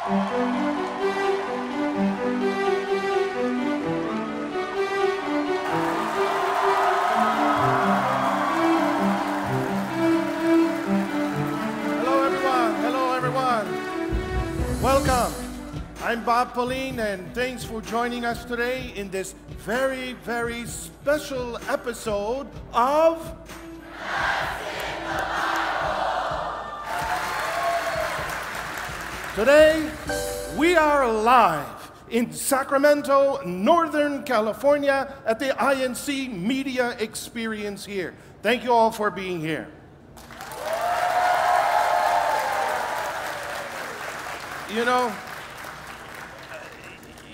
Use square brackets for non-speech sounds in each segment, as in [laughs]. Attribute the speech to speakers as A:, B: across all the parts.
A: Welcome. I'm Bob Pauline, and thanks for joining us today in this very, very special episode of. Today, we are live in Sacramento, Northern California at the INC Media Experience here. Thank you all for being here. You know,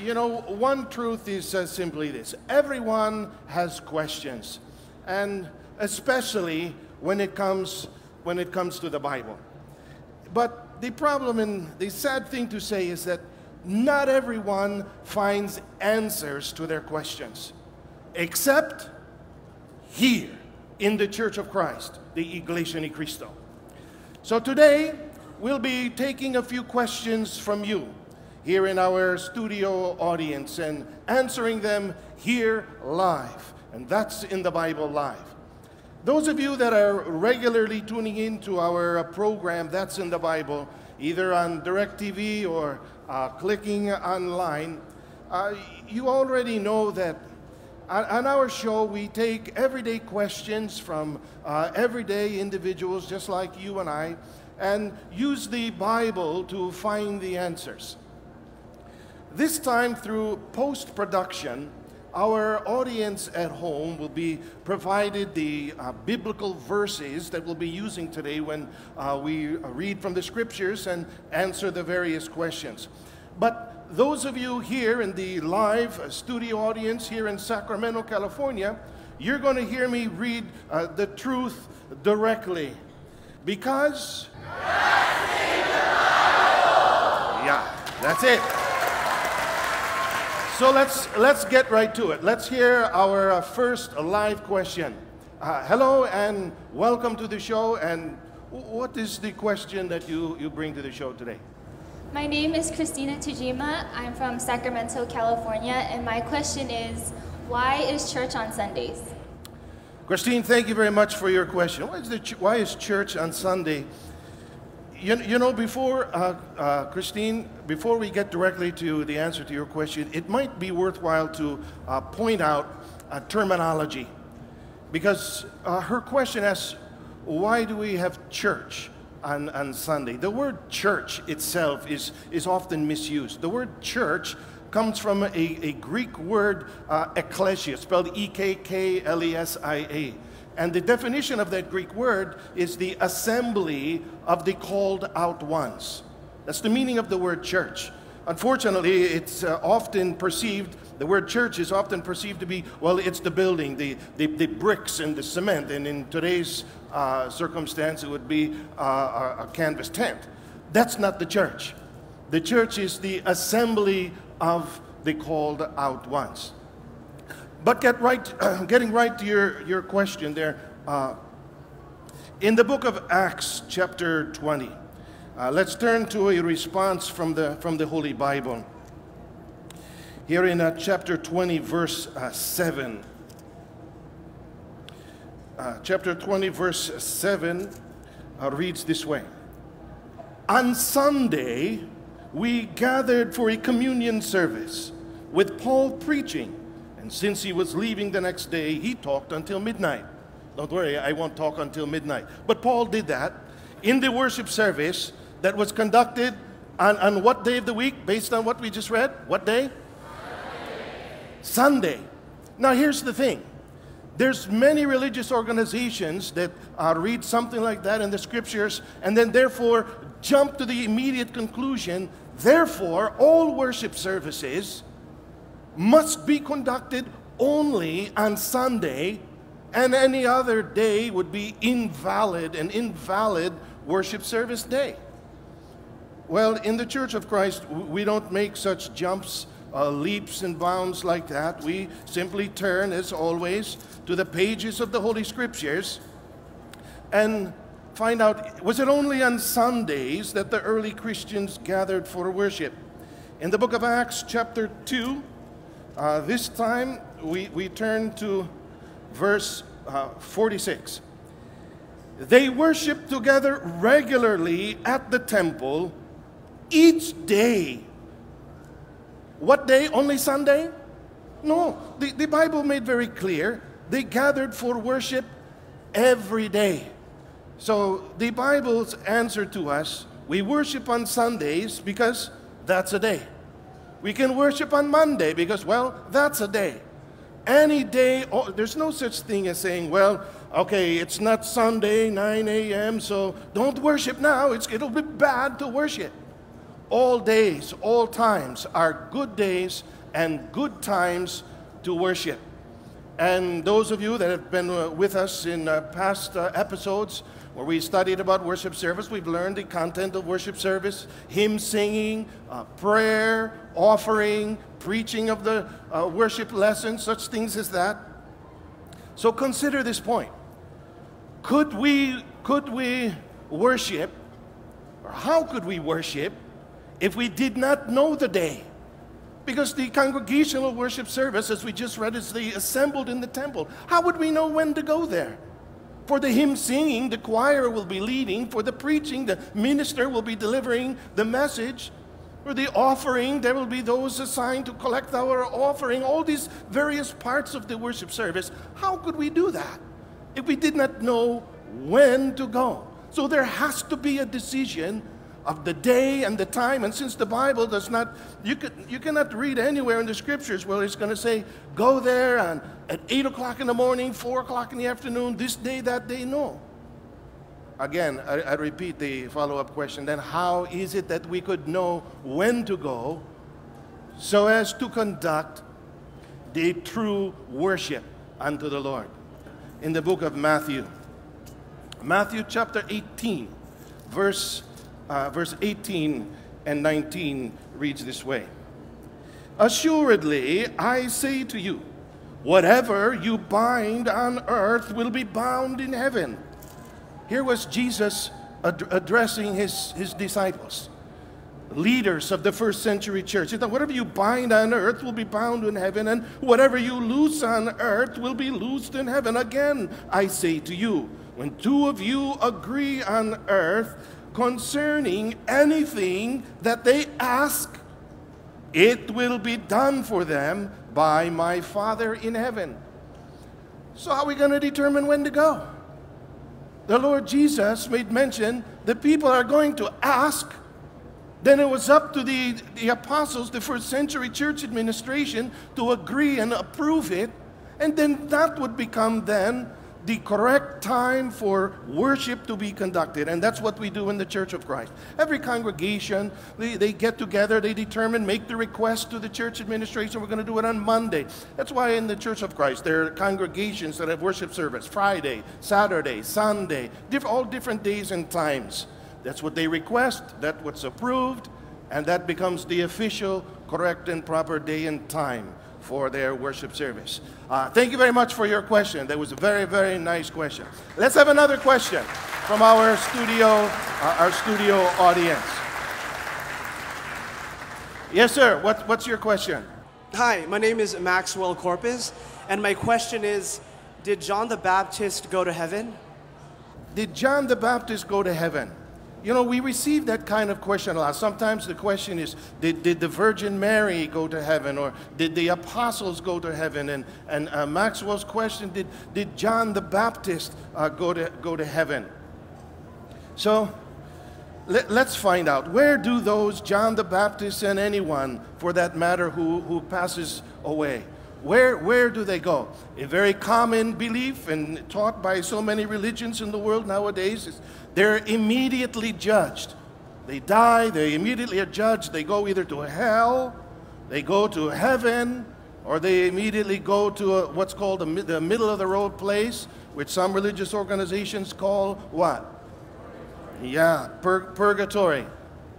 A: you know, one truth is uh, simply this everyone has questions, and especially when it comes when it comes to the Bible. But the problem and the sad thing to say is that not everyone finds answers to their questions, except here in the Church of Christ, the Iglesia Ni Cristo. So today, we'll be taking a few questions from you here in our studio audience and answering them here live. And that's in the Bible Live. Those of you that are regularly tuning in to our uh, program, That's in the Bible, either on DirecTV or uh, clicking online, uh, you already know that on, on our show we take everyday questions from uh, everyday individuals just like you and I and use the Bible to find the answers. This time, through post production, our audience at home will be provided the uh, biblical verses that we'll be using today when uh, we read from the scriptures and answer the various questions. But those of you here in the live uh, studio audience here in Sacramento, California, you're going to hear me read uh, the truth directly. Because. Yeah, that's it. So let's let's get right to it. Let's hear our uh, first live question. Uh, hello and welcome to the show. And what is the question that you, you bring to the show today?
B: My name is Christina Tujima. I'm from Sacramento, California, and my question is why is church on Sundays?
A: Christine, thank you very much for your question. Why is, the ch- why is church on Sunday? You, you know, before, uh, uh, Christine, before we get directly to the answer to your question, it might be worthwhile to uh, point out terminology. Because uh, her question asks, why do we have church on, on Sunday? The word church itself is, is often misused. The word church comes from a, a Greek word, uh, ekklesia, spelled E K K L E S I A. And the definition of that Greek word is the assembly of the called out ones. That's the meaning of the word church. Unfortunately, it's uh, often perceived, the word church is often perceived to be, well, it's the building, the, the, the bricks and the cement. And in today's uh, circumstance, it would be uh, a, a canvas tent. That's not the church. The church is the assembly of the called out ones. But get right, [clears throat] getting right to your, your question there. Uh, in the book of Acts, chapter 20, uh, let's turn to a response from the, from the Holy Bible. Here in uh, chapter 20, verse uh, 7. Uh, chapter 20, verse 7 uh, reads this way On Sunday, we gathered for a communion service with Paul preaching. And since he was leaving the next day, he talked until midnight. Don't worry, I won't talk until midnight. But Paul did that in the worship service that was conducted on, on what day of the week, based on what we just read? What day? Sunday. Now, here's the thing there's many religious organizations that uh, read something like that in the scriptures and then therefore jump to the immediate conclusion therefore all worship services must be conducted only on sunday and any other day would be invalid an invalid worship service day well in the church of christ we don't make such jumps uh, leaps and bounds like that. We simply turn, as always, to the pages of the Holy Scriptures and find out was it only on Sundays that the early Christians gathered for worship? In the book of Acts, chapter 2, uh, this time we, we turn to verse uh, 46. They worshiped together regularly at the temple each day. What day? Only Sunday? No, the, the Bible made very clear they gathered for worship every day. So the Bible's answer to us we worship on Sundays because that's a day. We can worship on Monday because, well, that's a day. Any day, oh, there's no such thing as saying, well, okay, it's not Sunday, 9 a.m., so don't worship now. It's, it'll be bad to worship. All days, all times are good days and good times to worship. And those of you that have been uh, with us in uh, past uh, episodes where we studied about worship service, we've learned the content of worship service hymn singing, uh, prayer, offering, preaching of the uh, worship lesson, such things as that. So consider this point. Could we, could we worship, or how could we worship, if we did not know the day? Because the congregational worship service, as we just read, is the assembled in the temple. How would we know when to go there? For the hymn singing, the choir will be leading. For the preaching, the minister will be delivering the message. For the offering, there will be those assigned to collect our offering. All these various parts of the worship service. How could we do that if we did not know when to go? So there has to be a decision of the day and the time. And since the Bible does not, you, could, you cannot read anywhere in the scriptures where it's going to say, go there and at 8 o'clock in the morning, 4 o'clock in the afternoon, this day, that day. No. Again, I, I repeat the follow up question then how is it that we could know when to go so as to conduct the true worship unto the Lord? In the book of Matthew, Matthew chapter 18, verse uh, verse 18 and 19 reads this way Assuredly, I say to you, whatever you bind on earth will be bound in heaven. Here was Jesus ad- addressing his, his disciples, leaders of the first century church. He thought, whatever you bind on earth will be bound in heaven, and whatever you loose on earth will be loosed in heaven. Again, I say to you, when two of you agree on earth, concerning anything that they ask, it will be done for them by my Father in heaven. So, how are we going to determine when to go? The Lord Jesus made mention the people are going to ask. Then it was up to the, the apostles, the first century church administration, to agree and approve it. And then that would become then the correct time for worship to be conducted. And that's what we do in the Church of Christ. Every congregation, they, they get together, they determine, make the request to the church administration. We're going to do it on Monday. That's why in the Church of Christ, there are congregations that have worship service Friday, Saturday, Sunday, diff- all different days and times. That's what they request, that's what's approved, and that becomes the official, correct, and proper day and time for their worship service. Uh, thank you very much for your question. That was a very, very nice question. Let's have another question from our studio, uh, our studio audience. Yes, sir. What, what's your question?
C: Hi, my name is Maxwell Corpus, and my question is Did John the Baptist go to heaven?
A: Did John the Baptist go to heaven? You know, we receive that kind of question a lot. Sometimes the question is, did, did the Virgin Mary go to heaven? Or did the apostles go to heaven? And, and uh, Maxwell's question, did, did John the Baptist uh, go, to, go to heaven? So let, us find out. Where do those John the Baptist and anyone, for that matter, who, who passes away, where, where do they go? A very common belief and taught by so many religions in the world nowadays is they're immediately judged. They die, they immediately are judged. They go either to hell, they go to heaven, or they immediately go to a, what's called the, the middle of the road place, which some religious organizations call what? Yeah, pur- purgatory.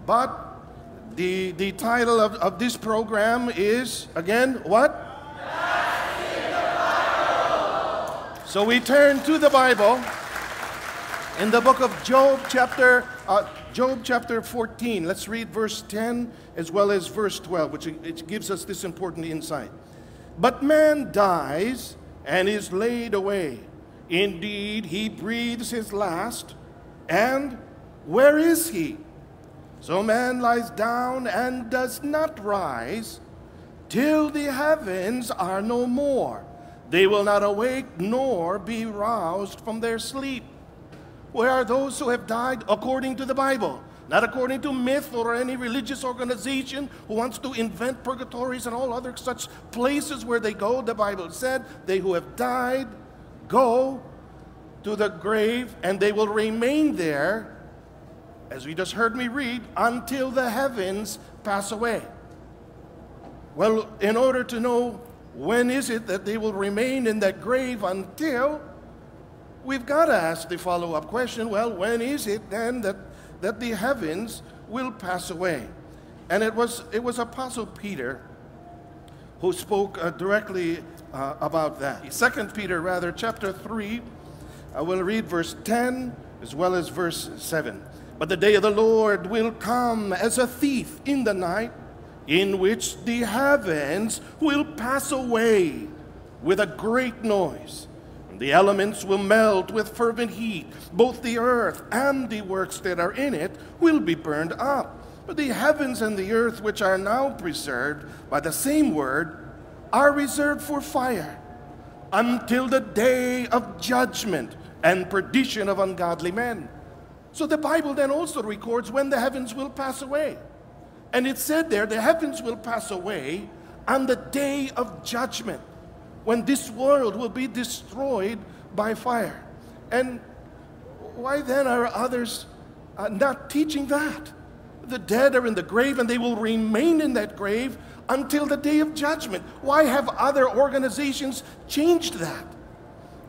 A: But the, the title of, of this program is, again, what? So we turn to the Bible In the book of Job, chapter uh, Job, chapter 14, let's read verse 10 as well as verse 12, which it gives us this important insight. But man dies and is laid away. Indeed, he breathes his last, and where is he? So man lies down and does not rise till the heavens are no more. They will not awake nor be roused from their sleep. Where are those who have died according to the Bible? Not according to myth or any religious organization who wants to invent purgatories and all other such places where they go. The Bible said, They who have died go to the grave and they will remain there, as we just heard me read, until the heavens pass away. Well, in order to know when is it that they will remain in that grave until, we've got to ask the follow up question well, when is it then that, that the heavens will pass away? And it was, it was Apostle Peter who spoke uh, directly uh, about that. Second Peter, rather, chapter 3, I will read verse 10 as well as verse 7. But the day of the Lord will come as a thief in the night in which the heavens will pass away with a great noise. And the elements will melt with fervent heat. Both the earth and the works that are in it will be burned up. But the heavens and the earth, which are now preserved by the same word, are reserved for fire until the day of judgment and perdition of ungodly men. So the Bible then also records when the heavens will pass away. And it said there, the heavens will pass away on the day of judgment, when this world will be destroyed by fire. And why then are others uh, not teaching that? The dead are in the grave and they will remain in that grave until the day of judgment. Why have other organizations changed that?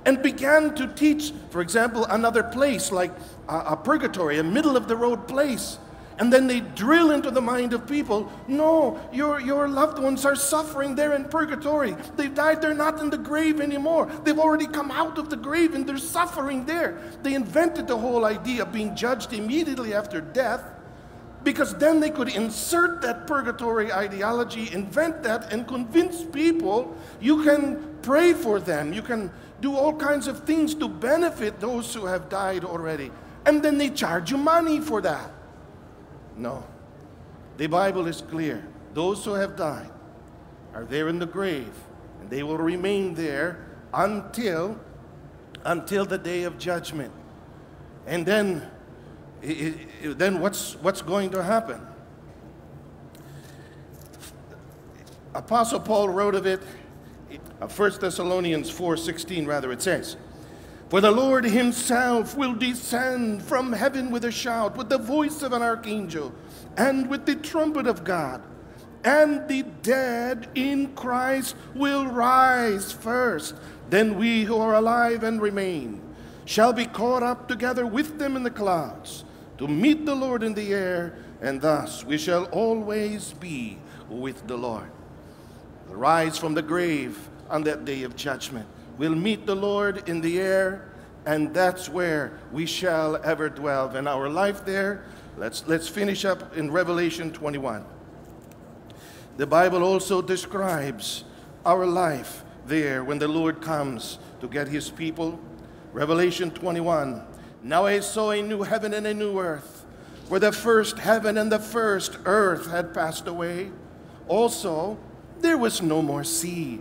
A: And began to teach, for example, another place like a, a purgatory, a middle of the road place and then they drill into the mind of people no, your, your loved ones are suffering there in purgatory. They've died, they're not in the grave anymore. They've already come out of the grave and they're suffering there. They invented the whole idea of being judged immediately after death because then they could insert that purgatory ideology, invent that, and convince people you can pray for them. You can do all kinds of things to benefit those who have died already. And then they charge you money for that. No. The Bible is clear. Those who have died are there in the grave, and they will remain there until until the day of judgment. And then then what's what's going to happen? Apostle Paul wrote of it, uh, 1 Thessalonians 4:16 rather it says, for the Lord himself will descend from heaven with a shout, with the voice of an archangel, and with the trumpet of God. And the dead in Christ will rise first. Then we who are alive and remain shall be caught up together with them in the clouds to meet the Lord in the air, and thus we shall always be with the Lord. Rise from the grave on that day of judgment We'll meet the Lord in the air, and that's where we shall ever dwell. And our life there, let's, let's finish up in Revelation 21. The Bible also describes our life there when the Lord comes to get his people. Revelation 21. Now I saw a new heaven and a new earth, where the first heaven and the first earth had passed away. Also, there was no more sea.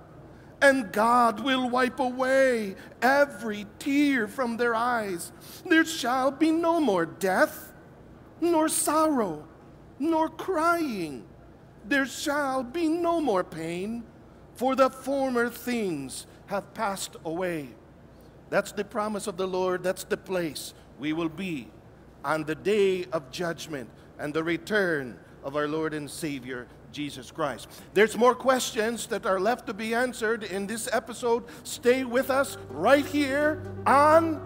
A: and God will wipe away every tear from their eyes. There shall be no more death, nor sorrow, nor crying. There shall be no more pain, for the former things have passed away. That's the promise of the Lord. That's the place we will be on the day of judgment and the return of our Lord and Savior, Jesus Christ. There's more questions that are left to be answered in this episode. Stay with us right here on.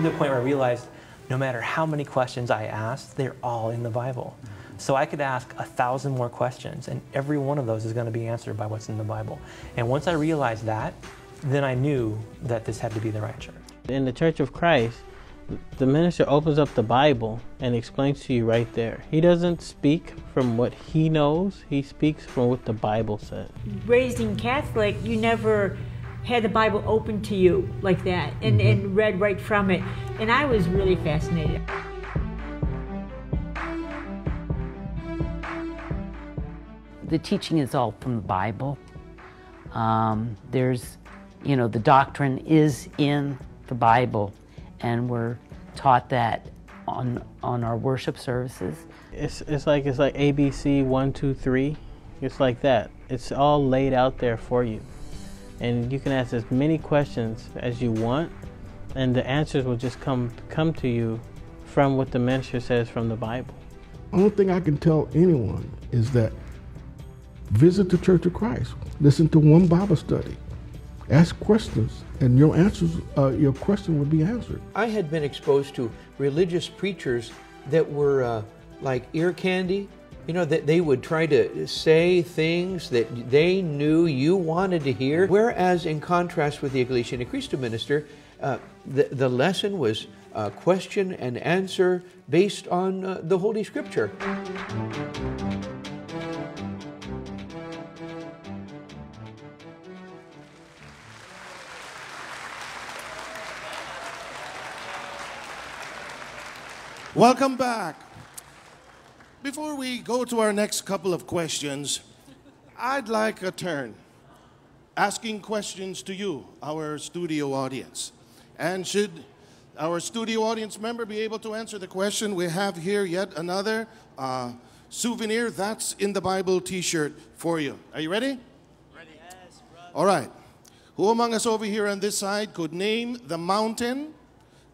D: Came to a point where I realized no matter how many questions I asked, they're all in the Bible. So I could ask a thousand more questions, and every one of those is going to be answered by what's in the Bible. And once I realized that, then I knew that this had to be the right church.
E: In the Church of Christ, the minister opens up the Bible and explains to you right there. He doesn't speak from what he knows, he speaks from what the Bible says.
F: raised in Catholic, you never had the Bible open to you like that and, and read right from it. And I was really fascinated.
G: the teaching is all from the Bible. Um, there's, you know, the doctrine is in the Bible, and we're taught that on on our worship services.
E: It's, it's like it's like ABC one two three. It's like that. It's all laid out there for you, and you can ask as many questions as you want, and the answers will just come come to you from what the minister says from the Bible.
H: Only thing I can tell anyone is that visit the Church of Christ, listen to one Bible study, ask questions, and your answers, uh, your question will be answered.
I: I had been exposed to religious preachers that were uh, like ear candy. You know, that they would try to say things that they knew you wanted to hear. Whereas, in contrast with the Iglesia Ni Cristo minister, uh, the, the lesson was uh, question and answer based on uh, the Holy Scripture.
A: Welcome back. Before we go to our next couple of questions, I'd like a turn asking questions to you, our studio audience. And should our studio audience member be able to answer the question, we have here yet another uh, souvenir that's in the Bible t shirt for you. Are you ready? Ready. Yes, All right. Who among us over here on this side could name the mountain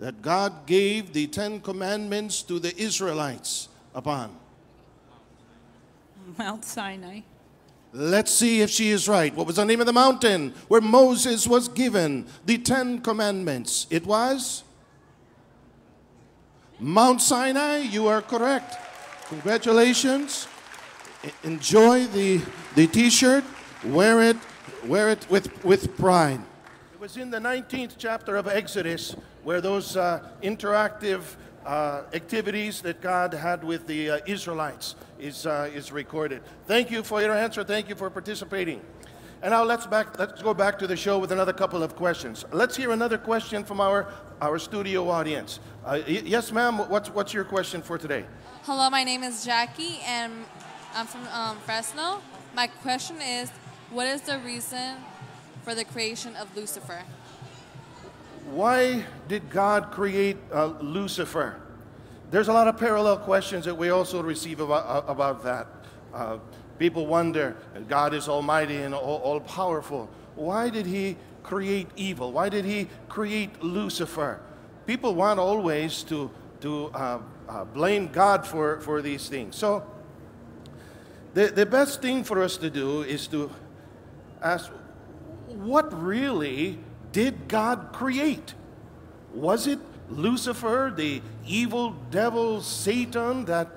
A: that God gave the Ten Commandments to the Israelites upon?
J: Mount Sinai.
A: Let's see if she is right. What was the name of the mountain where Moses was given the Ten Commandments? It was Mount Sinai. You are correct. Congratulations. Enjoy the, the t shirt. Wear it, wear it with, with pride. It was in the 19th chapter of Exodus where those uh, interactive uh, activities that God had with the uh, Israelites is, uh, is recorded. Thank you for your answer. Thank you for participating. And now let's, back, let's go back to the show with another couple of questions. Let's hear another question from our, our studio audience. Uh, y- yes, ma'am, what's, what's your question for today?
J: Hello, my name is Jackie, and I'm from um, Fresno. My question is, what is the reason for the creation of Lucifer?
A: Why did God create uh, Lucifer? There's a lot of parallel questions that we also receive about, uh, about that. Uh, people wonder, God is almighty and all, all powerful. Why did he create evil? Why did he create Lucifer? People want always to, to uh, uh, blame God for, for these things. So, the, the best thing for us to do is to ask, what really did God create? Was it Lucifer, the evil devil Satan that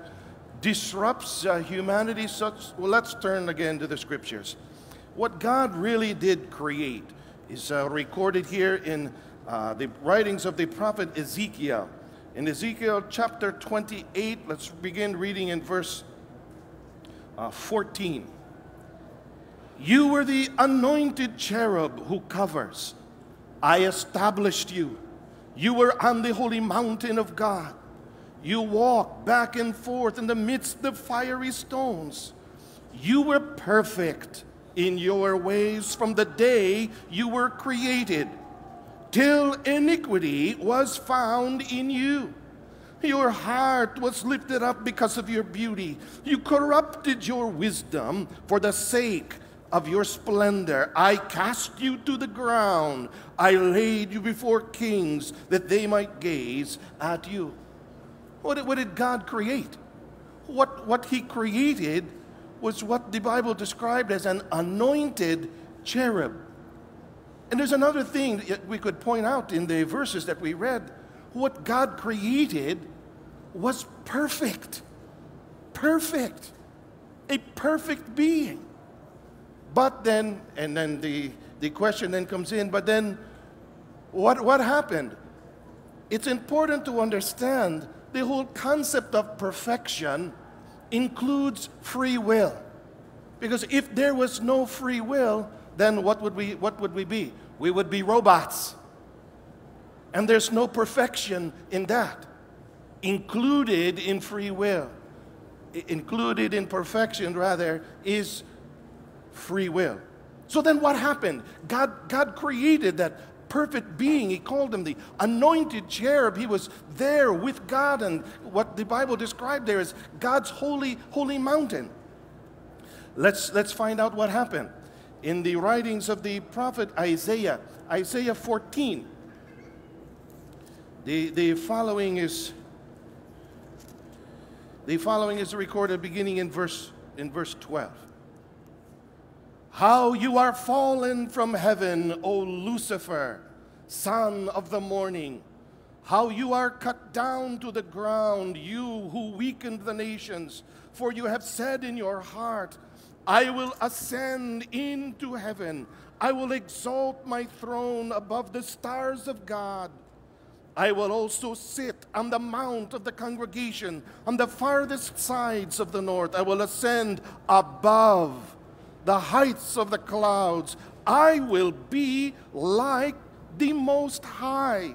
A: disrupts uh, humanity? Well, let's turn again to the scriptures. What God really did create is uh, recorded here in uh, the writings of the prophet Ezekiel. In Ezekiel chapter 28, let's begin reading in verse uh, 14. You were the anointed cherub who covers. I established you. You were on the holy mountain of God. You walked back and forth in the midst of fiery stones. You were perfect in your ways from the day you were created, till iniquity was found in you. Your heart was lifted up because of your beauty. You corrupted your wisdom for the sake of your splendor. I cast you to the ground. I laid you before kings that they might gaze at you. What did, what did God create? What, what He created was what the Bible described as an anointed cherub. And there's another thing that we could point out in the verses that we read. What God created was perfect. Perfect. A perfect being. But then, and then the, the question then comes in, but then what, what happened? It's important to understand the whole concept of perfection includes free will. Because if there was no free will, then what would we, what would we be? We would be robots. And there's no perfection in that. Included in free will, included in perfection, rather, is free will. So then what happened? God, God created that perfect being. He called him the anointed cherub. He was there with God, and what the Bible described there is God's holy, holy mountain. Let's, let's find out what happened. In the writings of the prophet Isaiah, Isaiah 14, the, the following is the following is recorded beginning in verse in verse 12. How you are fallen from heaven, O Lucifer, son of the morning. How you are cut down to the ground, you who weakened the nations. For you have said in your heart, I will ascend into heaven. I will exalt my throne above the stars of God. I will also sit on the mount of the congregation on the farthest sides of the north. I will ascend above the heights of the clouds. I will be like the Most High.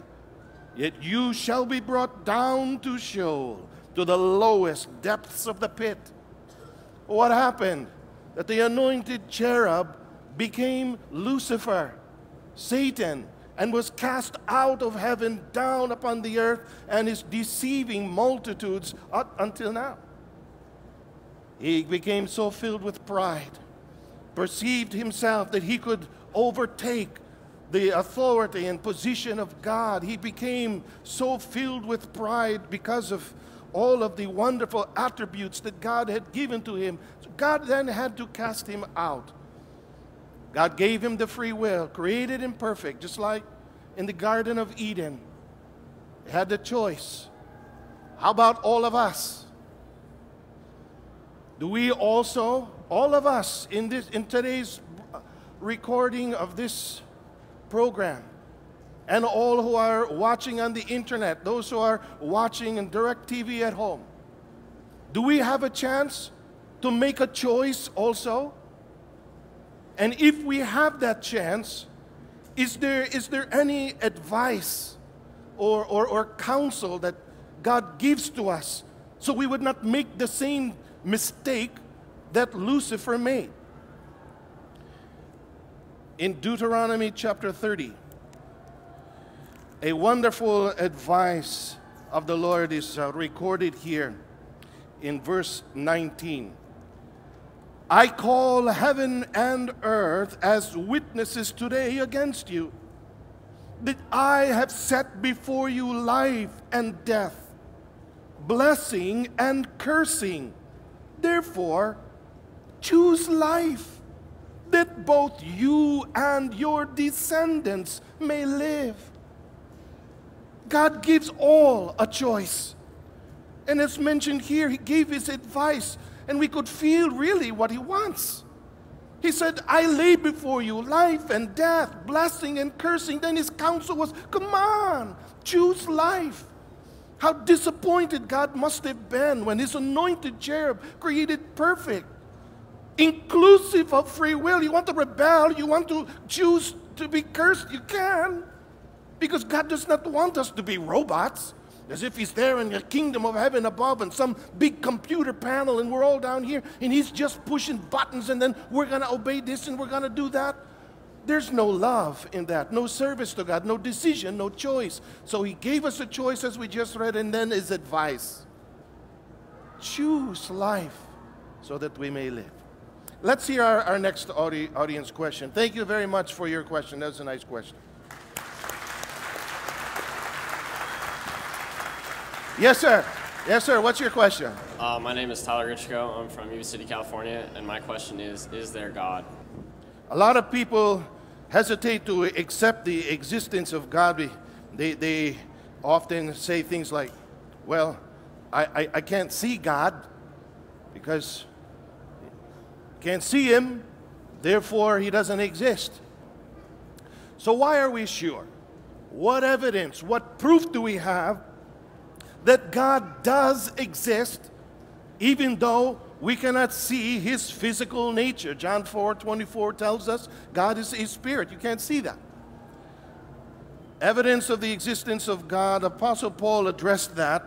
A: Yet you shall be brought down to Sheol, to the lowest depths of the pit. What happened? That the anointed cherub became Lucifer, Satan, and was cast out of heaven down upon the earth and is deceiving multitudes up until now. He became so filled with pride perceived himself that he could overtake the authority and position of God. He became so filled with pride because of all of the wonderful attributes that God had given to him. God then had to cast him out. God gave him the free will, created him perfect, just like in the Garden of Eden. He had the choice. How about all of us? Do we also all of us in this in today's uh, recording of this program and all who are watching on the internet those who are watching in DirecTV at home do we have a chance to make a choice also? And if we have that chance is there is there any advice or, or, or counsel that god gives to us so we would not make the same mistake that Lucifer made. In Deuteronomy chapter 30, a wonderful advice of the Lord is uh, recorded here in verse 19. I call heaven and earth as witnesses today against you that I have set before you life and death, blessing and cursing. Therefore, Choose life that both you and your descendants may live. God gives all a choice. And as mentioned here, He gave His advice, and we could feel really what He wants. He said, I lay before you life and death, blessing and cursing. Then His counsel was, Come on, choose life. How disappointed God must have been when His anointed cherub created perfect inclusive of free will. You want to rebel, you want to choose to be cursed, you can. Because God does not want us to be robots. as if he's there in the kingdom of heaven above and some big computer panel and we're all down here and he's just pushing buttons and then we're going to obey this and we're going to do that. There's no love in that, no service to God, no decision, no choice. So he gave us a choice as we just read and then his advice. Choose life so that we may live. Let's hear our, our next audi- audience question. Thank you very much for your question. That was a nice question. Yes, sir. Yes, sir. What's your question?
K: Uh, my name is Tyler Richko. I'm from Yuba City, California, and my question is Is there God?
A: A lot of people hesitate to accept the existence of God. They, they often say things like, Well, I, I, I can't see God because can't see Him, therefore He doesn't exist. So, why are we sure? What evidence, what proof do we have that God does exist, even though we cannot see his physical nature. John 4 24 tells us God is a spirit. You can't see that. Evidence of the existence of God, Apostle Paul addressed that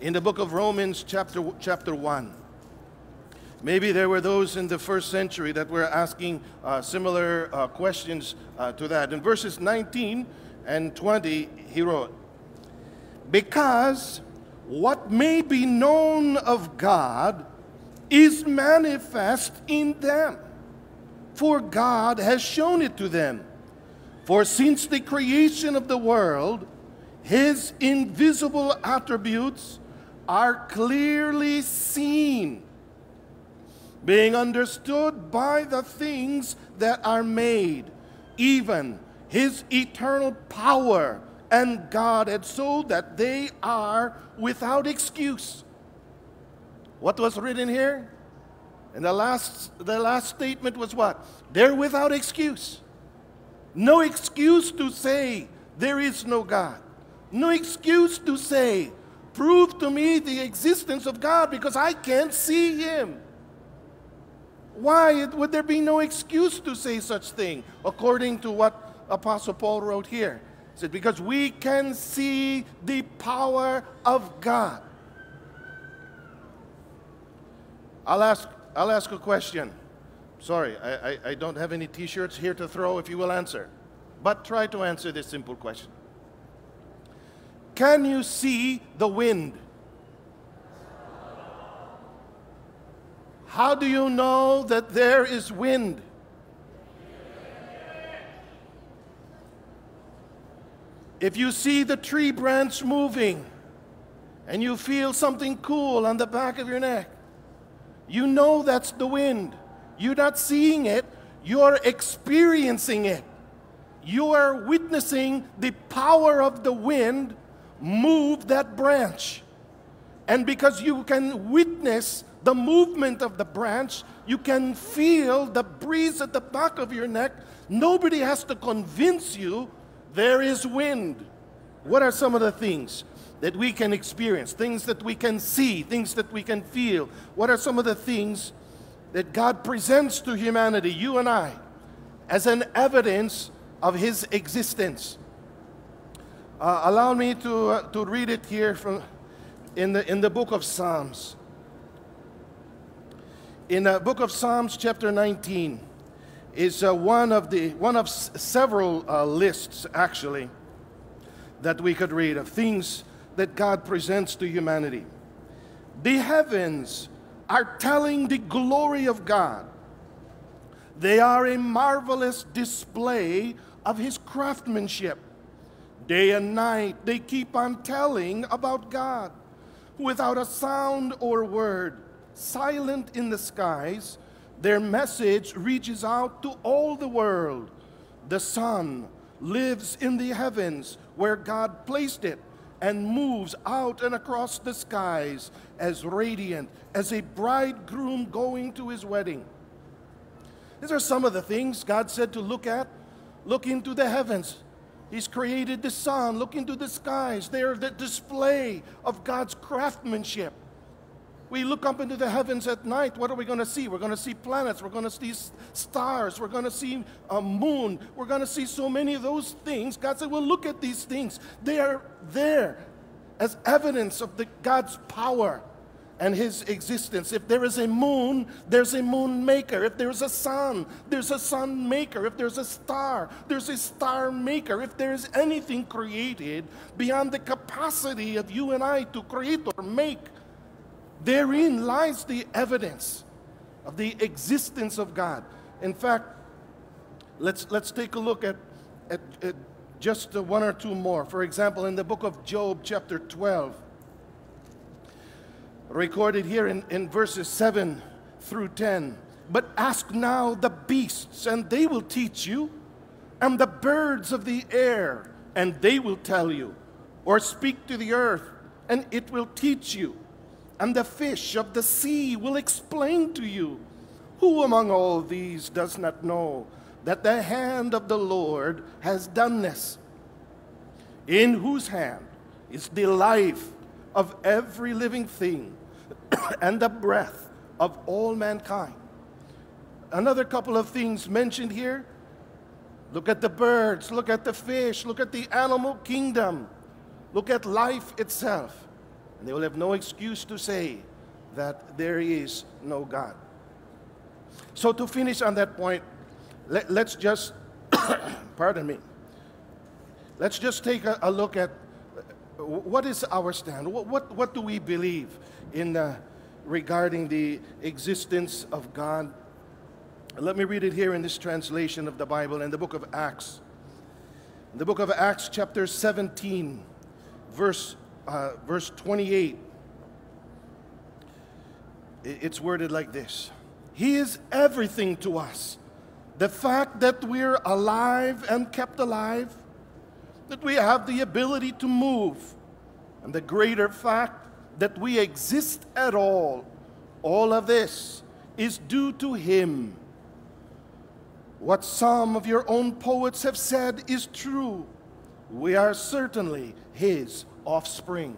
A: in the book of Romans, chapter, chapter 1. Maybe there were those in the first century that were asking uh, similar uh, questions uh, to that. In verses 19 and 20, he wrote, because what may be known of God is manifest in them, for God has shown it to them. For since the creation of the world, his invisible attributes are clearly seen, being understood by the things that are made, even his eternal power and Godhead so that they are without excuse. What was written here? And the last, the last statement was what? They're without excuse. No excuse to say there is no God. No excuse to say, prove to me the existence of God because I can't see Him. Why would there be no excuse to say such thing according to what Apostle Paul wrote here? He said, because we can see the power of God. I'll ask, I'll ask a question. Sorry, I, I, I don't have any t shirts here to throw if you will answer. But try to answer this simple question Can you see the wind? How do you know that there is wind? If you see the tree branch moving and you feel something cool on the back of your neck, you know that's the wind. You're not seeing it, you're experiencing it. You are witnessing the power of the wind move that branch. And because you can witness the movement of the branch, you can feel the breeze at the back of your neck. Nobody has to convince you there is wind. What are some of the things that we can experience, things that we can see, things that we can feel? What are some of the things that God presents to humanity, you and I, as an evidence of His existence? Uh, allow me to, uh, to read it here from, in, the, in the book of Psalms. In the book of Psalms, chapter 19, is uh, one of the one of s- several uh, lists actually that we could read of things that God presents to humanity. The heavens are telling the glory of God. They are a marvelous display of his craftsmanship. Day and night they keep on telling about God. Without a sound or word, silent in the skies, their message reaches out to all the world. The sun lives in the heavens where God placed it and moves out and across the skies as radiant as a bridegroom going to his wedding. These are some of the things God said to look at. Look into the heavens. He's created the sun. Look into the skies. They are the display of God's craftsmanship. We look up into the heavens at night. What are we going to see? We're going to see planets. We're going to see stars. We're going to see a moon. We're going to see so many of those things. God said, Well, look at these things. They are there. as evidence of the, God's power and his existence. If there is a moon, there's a moon maker. If there's a sun, there's a sun maker. If there's a star, there's a star maker. If there is anything created beyond the capacity of you and I to create or make, therein lies the evidence of the existence of God. In fact, let's, let's take a look at, at, at just one or two more. For example, in the book of Job, chapter 12, recorded here in, in verses 7 through 10. But ask now the beasts, and they will teach you, and the birds of the air, and they will tell you. Or speak to the earth, and it will teach you. And the fish of the sea will explain to you. Who among all these does not know that the hand of the Lord has done this? In whose hand is the life of every living thing [coughs] and the breath of all mankind. Another couple of things mentioned here. Look at the birds, look at the fish, look at the animal kingdom, look at life itself. They will have no excuse to say that there is no God. So, to finish on that point, let, us just, [coughs] pardon me, let's just take a, a look at what is our stand? What, what, what do we believe in uh, regarding the existence of God? Let me read it here in this translation of the Bible in the book of Acts. In the book of Acts, chapter 17, verse, uh, verse 28, it's worded like this He is everything to us. The fact that we're alive and kept alive that we have the ability to move, and the greater fact that we exist at all, all of this is due to Him. What some of your own poets have said is true. We are certainly His offspring.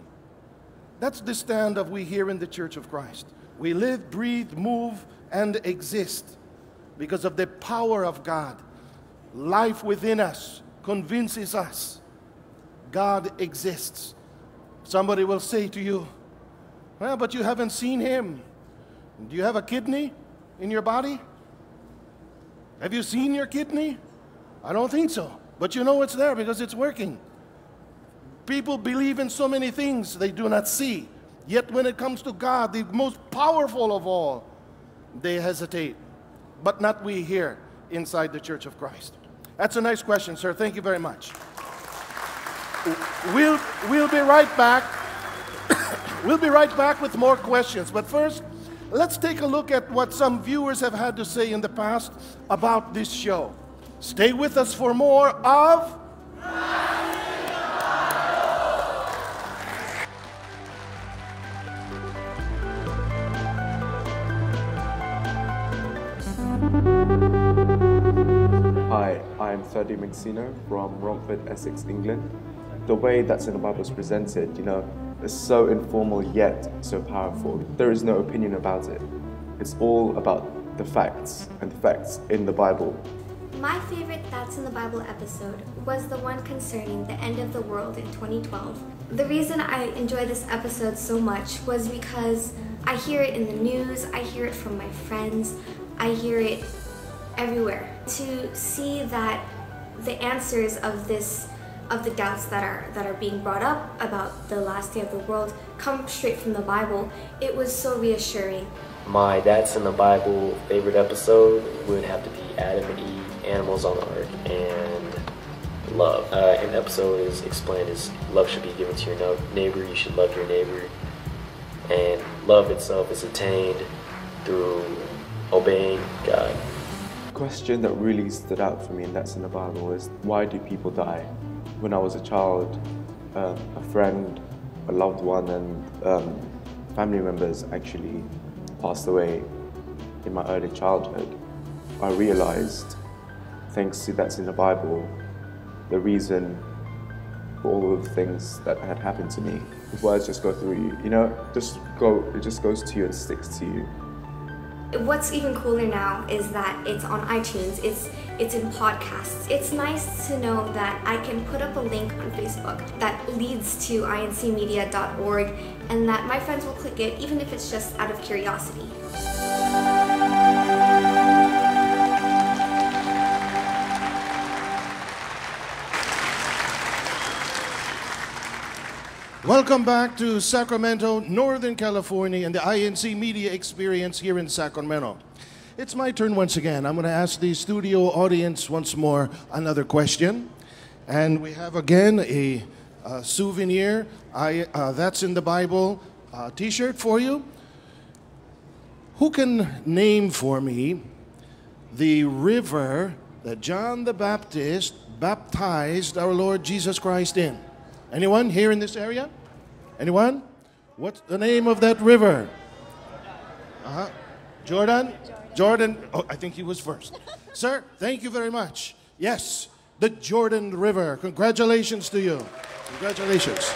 A: That's the stand of we here in the Church of Christ. We live, breathe, move, and exist because of the power of God. Life within us convinces us God exists. Somebody will say to you, Well, but you haven't seen him. Do you have a kidney in your body? Have you seen your kidney? I don't think so. But you know it's there because it's working. People believe in so many things they do not see. Yet when it comes to God, the most powerful of all, they hesitate. But not we here inside the Church of Christ. That's a nice question, sir. Thank you very much. We'll, we'll be right back. [coughs] we'll be right back with more questions. But first, let's take a look at what some viewers have had to say in the past about this show. Stay with us for more of.
L: Hi, I'm Ferdy McSino from Romford, Essex, England. The way that's in the Bible is presented, you know, is so informal yet so powerful. There is no opinion about it. It's all about the facts and the facts in the Bible.
M: My favorite That's in the Bible episode was the one concerning the end of the world in 2012. The reason I enjoy this episode so much was because I hear it in the news, I hear it from my friends, I hear it everywhere. To see that the answers of this of the doubts that are that are being brought up about the last day of the world come straight from the Bible, it was so reassuring.
N: My That's in the Bible favorite episode would have to be Adam and Eve, Animals on the Ark, and love. Uh, an episode is explained as love should be given to your neighbor, you should love your neighbor, and love itself is attained through obeying God
L: question that really stood out for me, and that's in the Bible, is why do people die? When I was a child, uh, a friend, a loved one, and um, family members actually passed away in my early childhood. I realized, thanks to that's in the Bible, the reason for all of the things that had happened to me. The words just go through you, you know, just go, it just goes to you and sticks to you.
M: What's even cooler now is that it's on iTunes. It's it's in podcasts. It's nice to know that I can put up a link on Facebook that leads to incmedia.org and that my friends will click it even if it's just out of curiosity.
A: Welcome back to Sacramento, Northern California, and the INC Media Experience here in Sacramento. It's my turn once again. I'm going to ask the studio audience once more another question. And we have again a, uh souvenir I, uh, that's in the Bible uh, t shirt for you. Who can name for me the river that John the Baptist baptized our Lord Jesus Christ in? Anyone here in this area? Anyone? What's the name of that river? Uh-huh. Jordan? Jordan. Oh, I think he was first. [laughs] Sir, thank you very much. Yes, the Jordan River. Congratulations to you. Congratulations.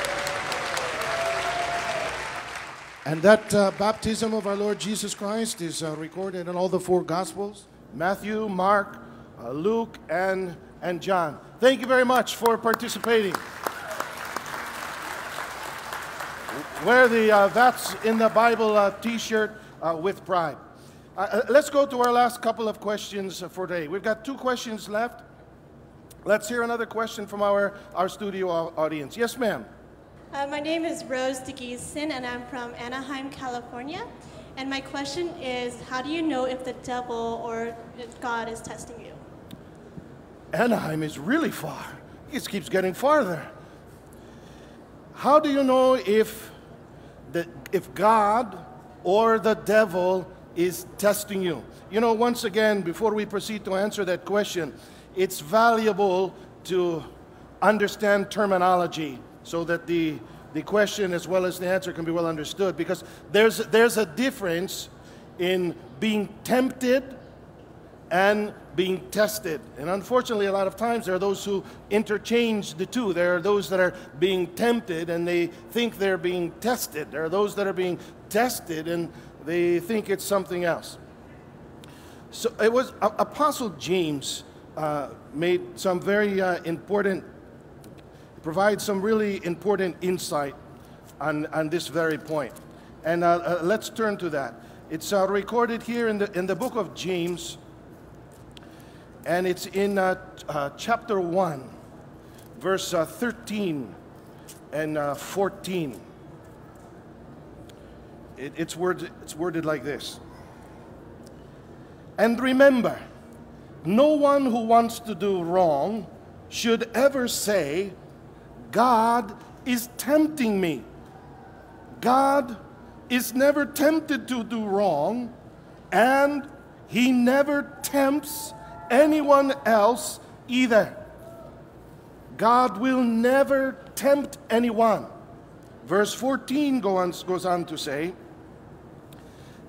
A: And that uh, baptism of our Lord Jesus Christ is uh, recorded in all the four Gospels Matthew, Mark, uh, Luke, and, and John. Thank you very much for participating. Wear the uh, That's in the Bible uh, t shirt uh, with pride. Uh, uh, let's go to our last couple of questions for today. We've got two questions left. Let's hear another question from our, our studio audience. Yes, ma'am.
O: Uh, my name is Rose DeGeeson, and I'm from Anaheim, California. And my question is How do you know if the devil or God is testing you?
A: Anaheim is really far. It keeps getting farther. How do you know if, the, if God or the devil is testing you? You know, once again, before we proceed to answer that question, it's valuable to understand terminology so that the, the question as well as the answer can be well understood because there's, there's a difference in being tempted and being tested. And unfortunately, a lot of times there are those who interchange the two. There are those that are being tempted and they think they're being tested. There are those that are being tested and they think it's something else. So it was A- Apostle James uh, made some very uh, important, provide some really important insight on, on this very point. And uh, uh, let's turn to that. It's uh, recorded here in the, in the book of James, and it's in uh, uh, chapter 1, verse uh, 13 and uh, 14. It, it's, worded, it's worded like this And remember, no one who wants to do wrong should ever say, God is tempting me. God is never tempted to do wrong, and he never tempts anyone else either. God will never tempt anyone. Verse 14 go on- goes on to say,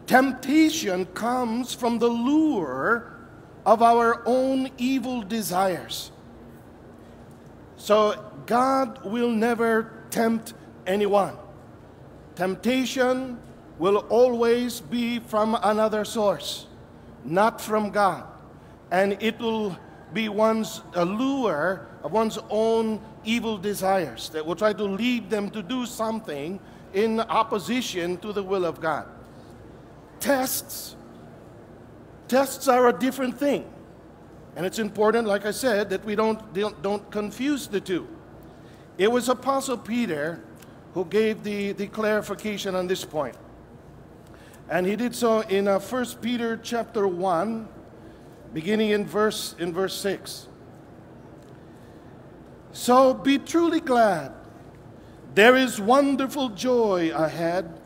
A: Temptation comes from the lure of our own evil desires. So God will never tempt anyone. Temptation will always be from another source, not from God. And it will be one's allure of one's own evil desires that will try to lead them to do something in opposition to the will of God. Tests, tests are a different thing. And it's important, like I said, that we don't, don't, don't confuse the two. It was Apostle Peter who gave the, the clarification on this point. And he did so in uh, 1 Peter chapter 1, beginning in verse, in verse 6. So be truly glad. There is wonderful joy ahead,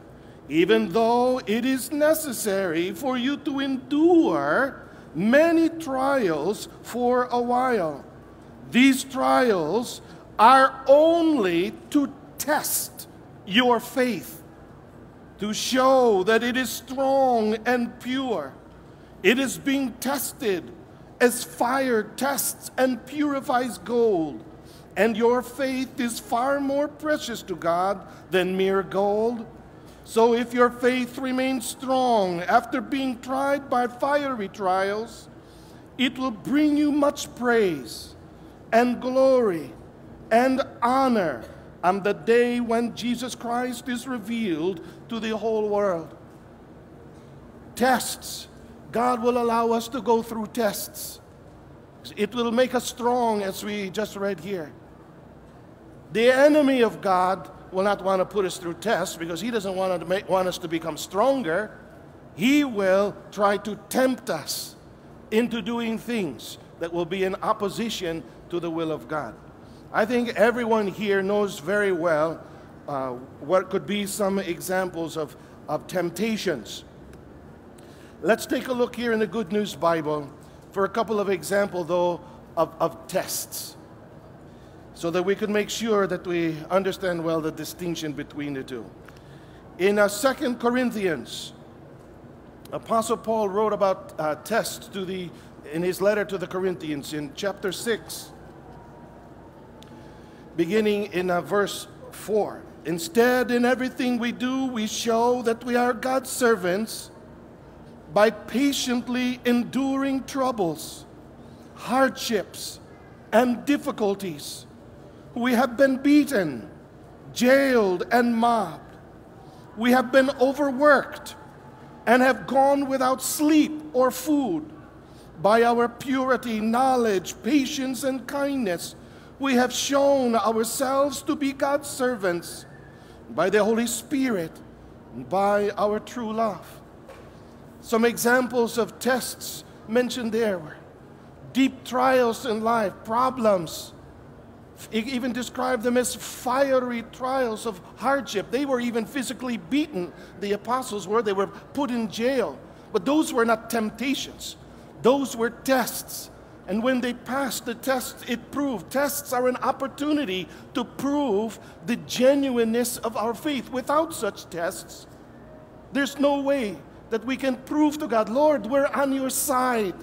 A: even though it is necessary for you to endure many trials for a while. These trials are only to test your faith, to show that it is strong and pure. It is being tested as fire tests and purifies gold. And your faith is far more precious to God than mere gold. So if your faith remains strong after being tried by fiery trials, it will bring you much praise and glory and honor on the day when Jesus Christ is revealed to the whole world. Tests. God will allow us to go through tests. It will make us strong, as we just read here. The enemy of God will not want to put us through tests because he doesn't want, to make, want us to become stronger. He will try to tempt us into doing things that will be in opposition to the will of God. I think everyone here knows very well uh, what could be some examples of, of temptations. Let's take a look here in the Good News Bible for a couple of examples, though, of, of tests, so that we can make sure that we understand well the distinction between the two. In uh, 2 Corinthians, Apostle Paul wrote about uh, tests to the, in his letter to the Corinthians in chapter 6, beginning in uh, verse 4. Instead, in everything we do, we show that we are God's servants by patiently enduring troubles, hardships, and difficulties. We have been beaten, jailed, and mobbed. We have been overworked and have gone without sleep or food. By our purity, knowledge, patience, and kindness, we have shown ourselves to be God's servants by the Holy Spirit by our true love. Some examples of tests mentioned there were deep trials in life, problems. He even described them as fiery trials of hardship. They were even physically beaten, the apostles were. They were put in jail. But those were not temptations, those were tests. And when they passed the tests, it proved tests are an opportunity to prove the genuineness of our faith. Without such tests, there's no way that we can prove to God, Lord, we're on your side.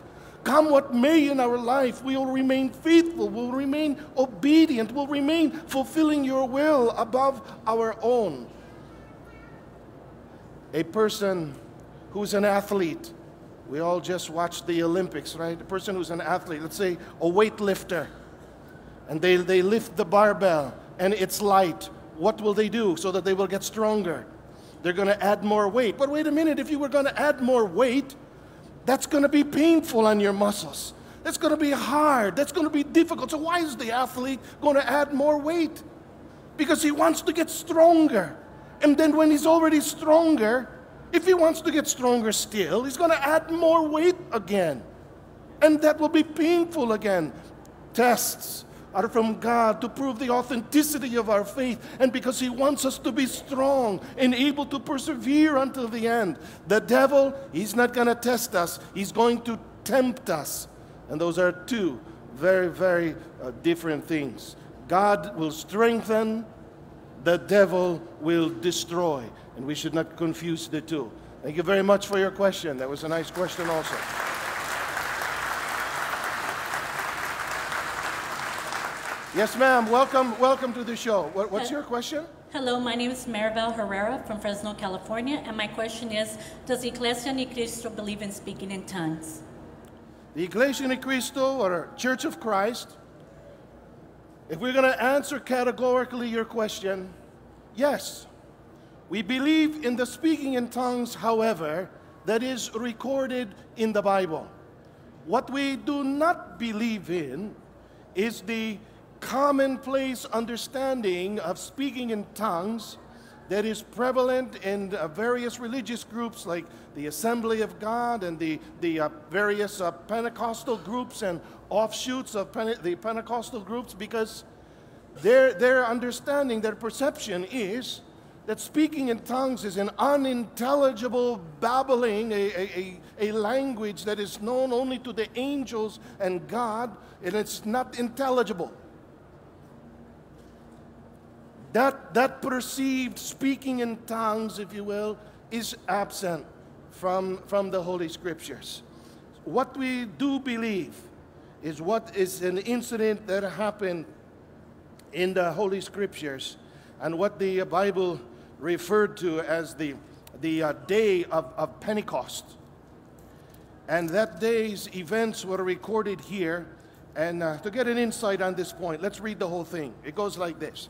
A: Come what may in our life, we will remain faithful, we'll remain obedient, we'll remain fulfilling your will above our own. A person who's an athlete, we all just watched the Olympics, right? A person who's an athlete, let's say a weightlifter, and they, they lift the barbell and it's light. What will they do so that they will get stronger? They're going to add more weight. But wait a minute, if you were going to add more weight, that's going to be painful on your muscles. That's going to be hard. That's going to be difficult. So, why is the athlete going to add more weight? Because he wants to get stronger. And then, when he's already stronger, if he wants to get stronger still, he's going to add more weight again. And that will be painful again. Tests are from God to prove the authenticity of our faith and because He wants us to be strong and able to persevere until the end. The devil, he's not going to test us, he's going to tempt us. And those are two very, very uh, different things. God will strengthen, the devil will destroy. And we should not confuse the two. Thank you very much for your question. That was a nice question, also. Yes, ma'am. Welcome, welcome to the show. What, what's your question?
P: Hello, my name is Maribel Herrera from Fresno, California, and my question is, does Iglesia Ni Cristo believe in speaking in tongues?
A: The Iglesia Ni Cristo, or Church of Christ, if we're going to answer categorically your question, yes. We believe in the speaking in tongues, however, that is recorded in the Bible. What we do not believe in is the commonplace understanding of speaking in tongues that is prevalent in uh, various religious groups like the Assembly of God and the, the uh, various uh, Pentecostal groups and offshoots of Pente- the Pentecostal groups because their, their understanding, their perception is that speaking in tongues is an unintelligible babbling, a, a, a, a language that is known only to the angels and God, and it's not intelligible. That, that perceived speaking in tongues, if you will, is absent from, from the Holy Scriptures. What we do believe is what is an incident that happened in the Holy Scriptures and what the Bible referred to as the, the uh, day of, of Pentecost. And that day's events were recorded here. And uh, to get an insight on this point, let's read the whole thing. It goes like this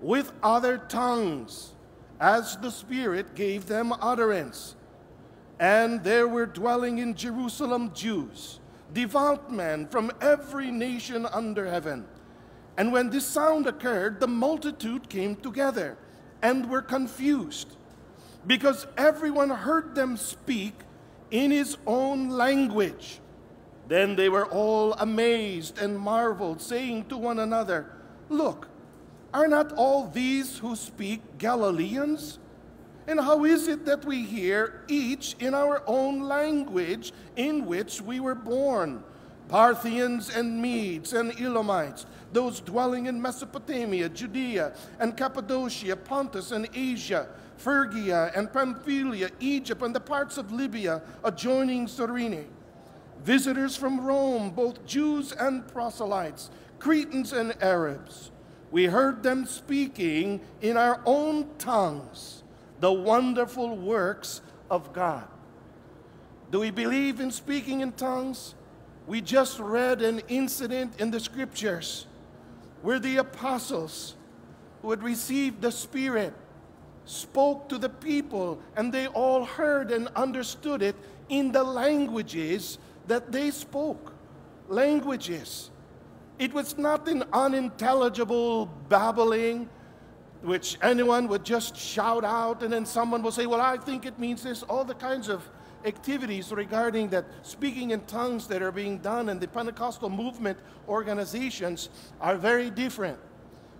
A: with other tongues as the Spirit gave them utterance. And there were dwelling in Jerusalem Jews, devout men from every nation under heaven. And when this sound occurred, the multitude came together and were confused, because everyone heard them speak in his own language. Then they were all amazed and marveled, saying to one another, Look, are not all these who speak Galileans? And how is it that we hear each in our own language in which we were born? Parthians and Medes and Elamites, those dwelling in Mesopotamia, Judea and Cappadocia, Pontus and Asia, Phrygia and Pamphylia, Egypt and the parts of Libya adjoining Cyrene. Visitors from Rome, both Jews and proselytes, Cretans and Arabs we heard them speaking in our own tongues the wonderful works of God. Do we believe in speaking in tongues? We just read an incident in the scriptures where the apostles who had received the Spirit spoke to the people and they all heard and understood it in the languages that they spoke. Languages it was not an unintelligible babbling which anyone would just shout out and then someone will say, Well, I think it means this. All the kinds of activities regarding that speaking in tongues that are being done in the Pentecostal movement organizations are very different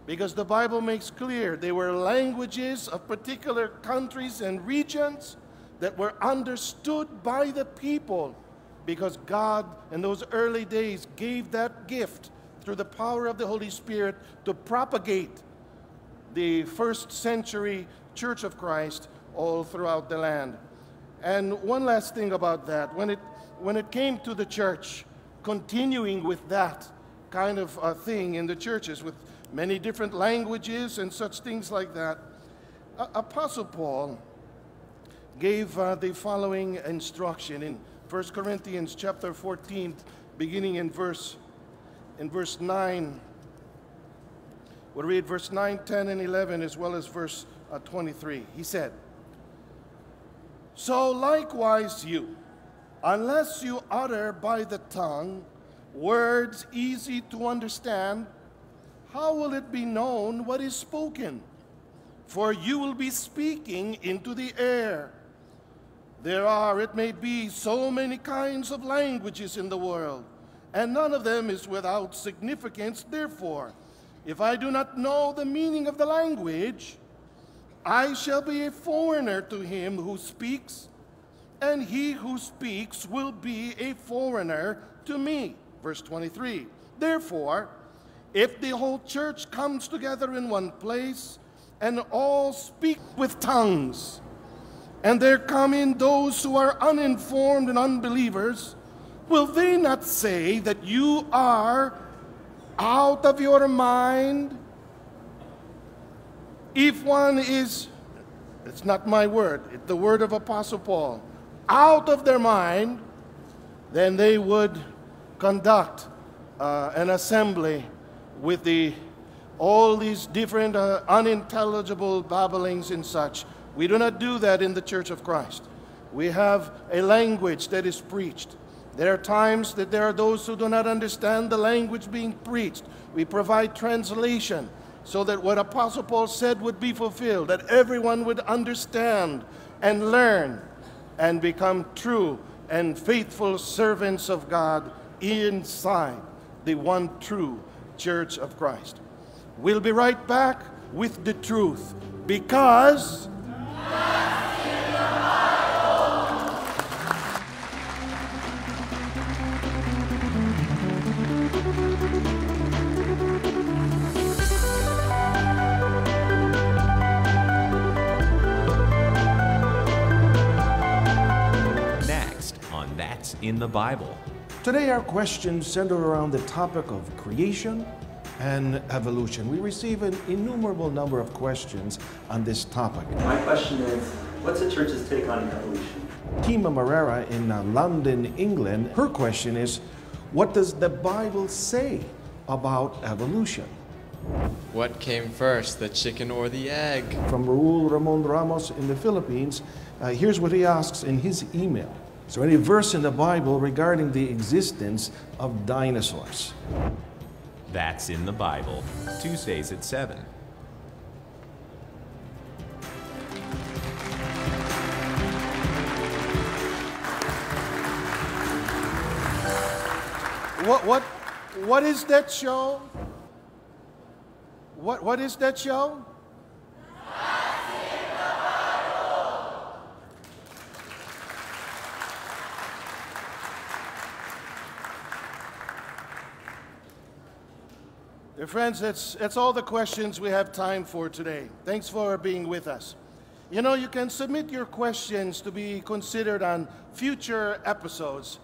A: because the Bible makes clear they were languages of particular countries and regions that were understood by the people because God in those early days gave that gift through the power of the Holy Spirit to propagate the first century Church of Christ all throughout the land. And one last thing about that, when it, when it came to the church, continuing with that kind of uh, thing in the churches with many different languages and such things like that, Apostle Paul gave uh, the following instruction in 1 Corinthians chapter 14, beginning in verse in verse 9. We'll read verse 9, 10, and 11, as well as verse uh, 23. He said, So likewise you, unless you utter by the tongue words easy to understand, how will it be known what is spoken? For you will be speaking into the air. There are, it may be, so many kinds of languages in the world and none of them is without significance. Therefore, if I do not know the meaning of the language, I shall be a foreigner to him who speaks, and he who speaks will be a foreigner to me. Verse 23. Therefore, if the whole church comes together in one place and all speak with tongues, and there come in those who are uninformed and unbelievers, will they not say that you are out of your mind? If one is, it's not my word, it's the word of Apostle Paul, out of their mind, then they would conduct uh, an assembly with the all these different uh, unintelligible babblings and such. We do not do that in the Church of Christ. We have a language that is preached. There are times that there are those who do not understand the language being preached. We provide translation so that what Apostle Paul said would be fulfilled, that everyone would understand and learn and become true and faithful servants of God inside the one true Church of Christ. We'll be right back with the truth because
Q: That's in the Bible.
A: Today, our questions center around the topic of creation and evolution. We receive an innumerable number of questions on this topic.
R: My question is what's the church's take on evolution?
A: Tima Marrera in uh, London, England, her question is what does the Bible say about evolution?
S: What came first, the chicken or the egg?
A: From Raul Ramon Ramos in the Philippines, uh, here's what he asks in his email. Is there any verse in the Bible regarding the existence of dinosaurs?
Q: That's in the Bible. Tuesdays at 7.
A: What, what, what is that show? What, what is that show? Friends, that's, that's all the questions we have time for today. Thanks for being with us. You know, you can submit your questions to be considered on future episodes.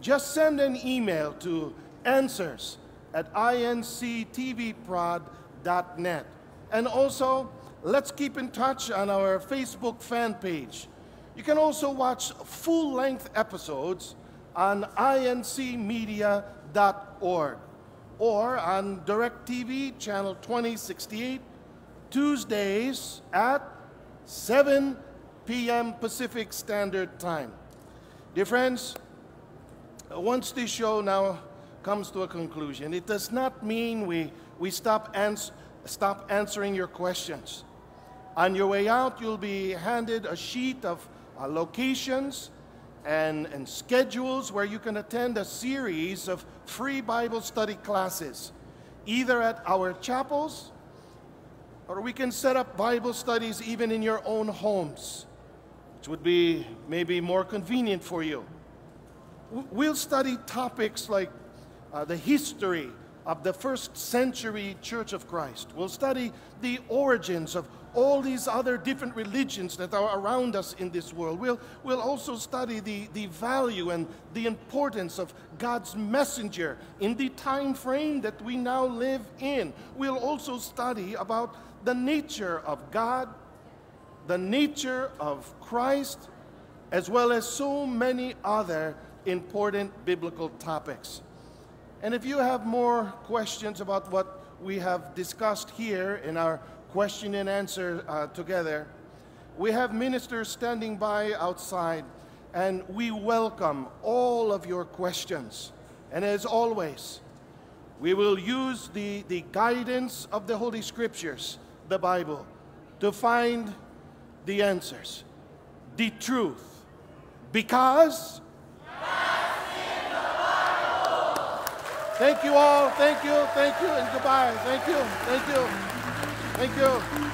A: Just send an email to answers at inctvprod.net. And also, let's keep in touch on our Facebook fan page. You can also watch full length episodes on incmedia.org or on DirecTV channel 2068 Tuesdays at 7 p.m. Pacific Standard Time. Dear friends, once this show now comes to a conclusion, it does not mean we, we stop, ans- stop answering your questions. On your way out, you'll be handed a sheet of uh, locations and, and schedules where you can attend a series of free Bible study classes, either at our chapels or we can set up Bible studies even in your own homes, which would be maybe more convenient for you. We'll study topics like uh, the history of the first century Church of Christ. We'll study the origins of all these other different religions that are around us in this world. We'll, we'll also study the, the value and the importance of God's messenger in the time frame that we now live in. We'll also study about the nature of God, the nature of Christ, as well as so many other important biblical topics. And if you have more questions about what we have discussed here in our question and answer uh, together, we have ministers standing by outside, and we welcome all of your questions. And as always, we will use the, the guidance of the Holy Scriptures, the Bible, to find the answers, the truth. Because Thank you all. Thank you. Thank you. And goodbye. Thank you. Thank you. Thank you.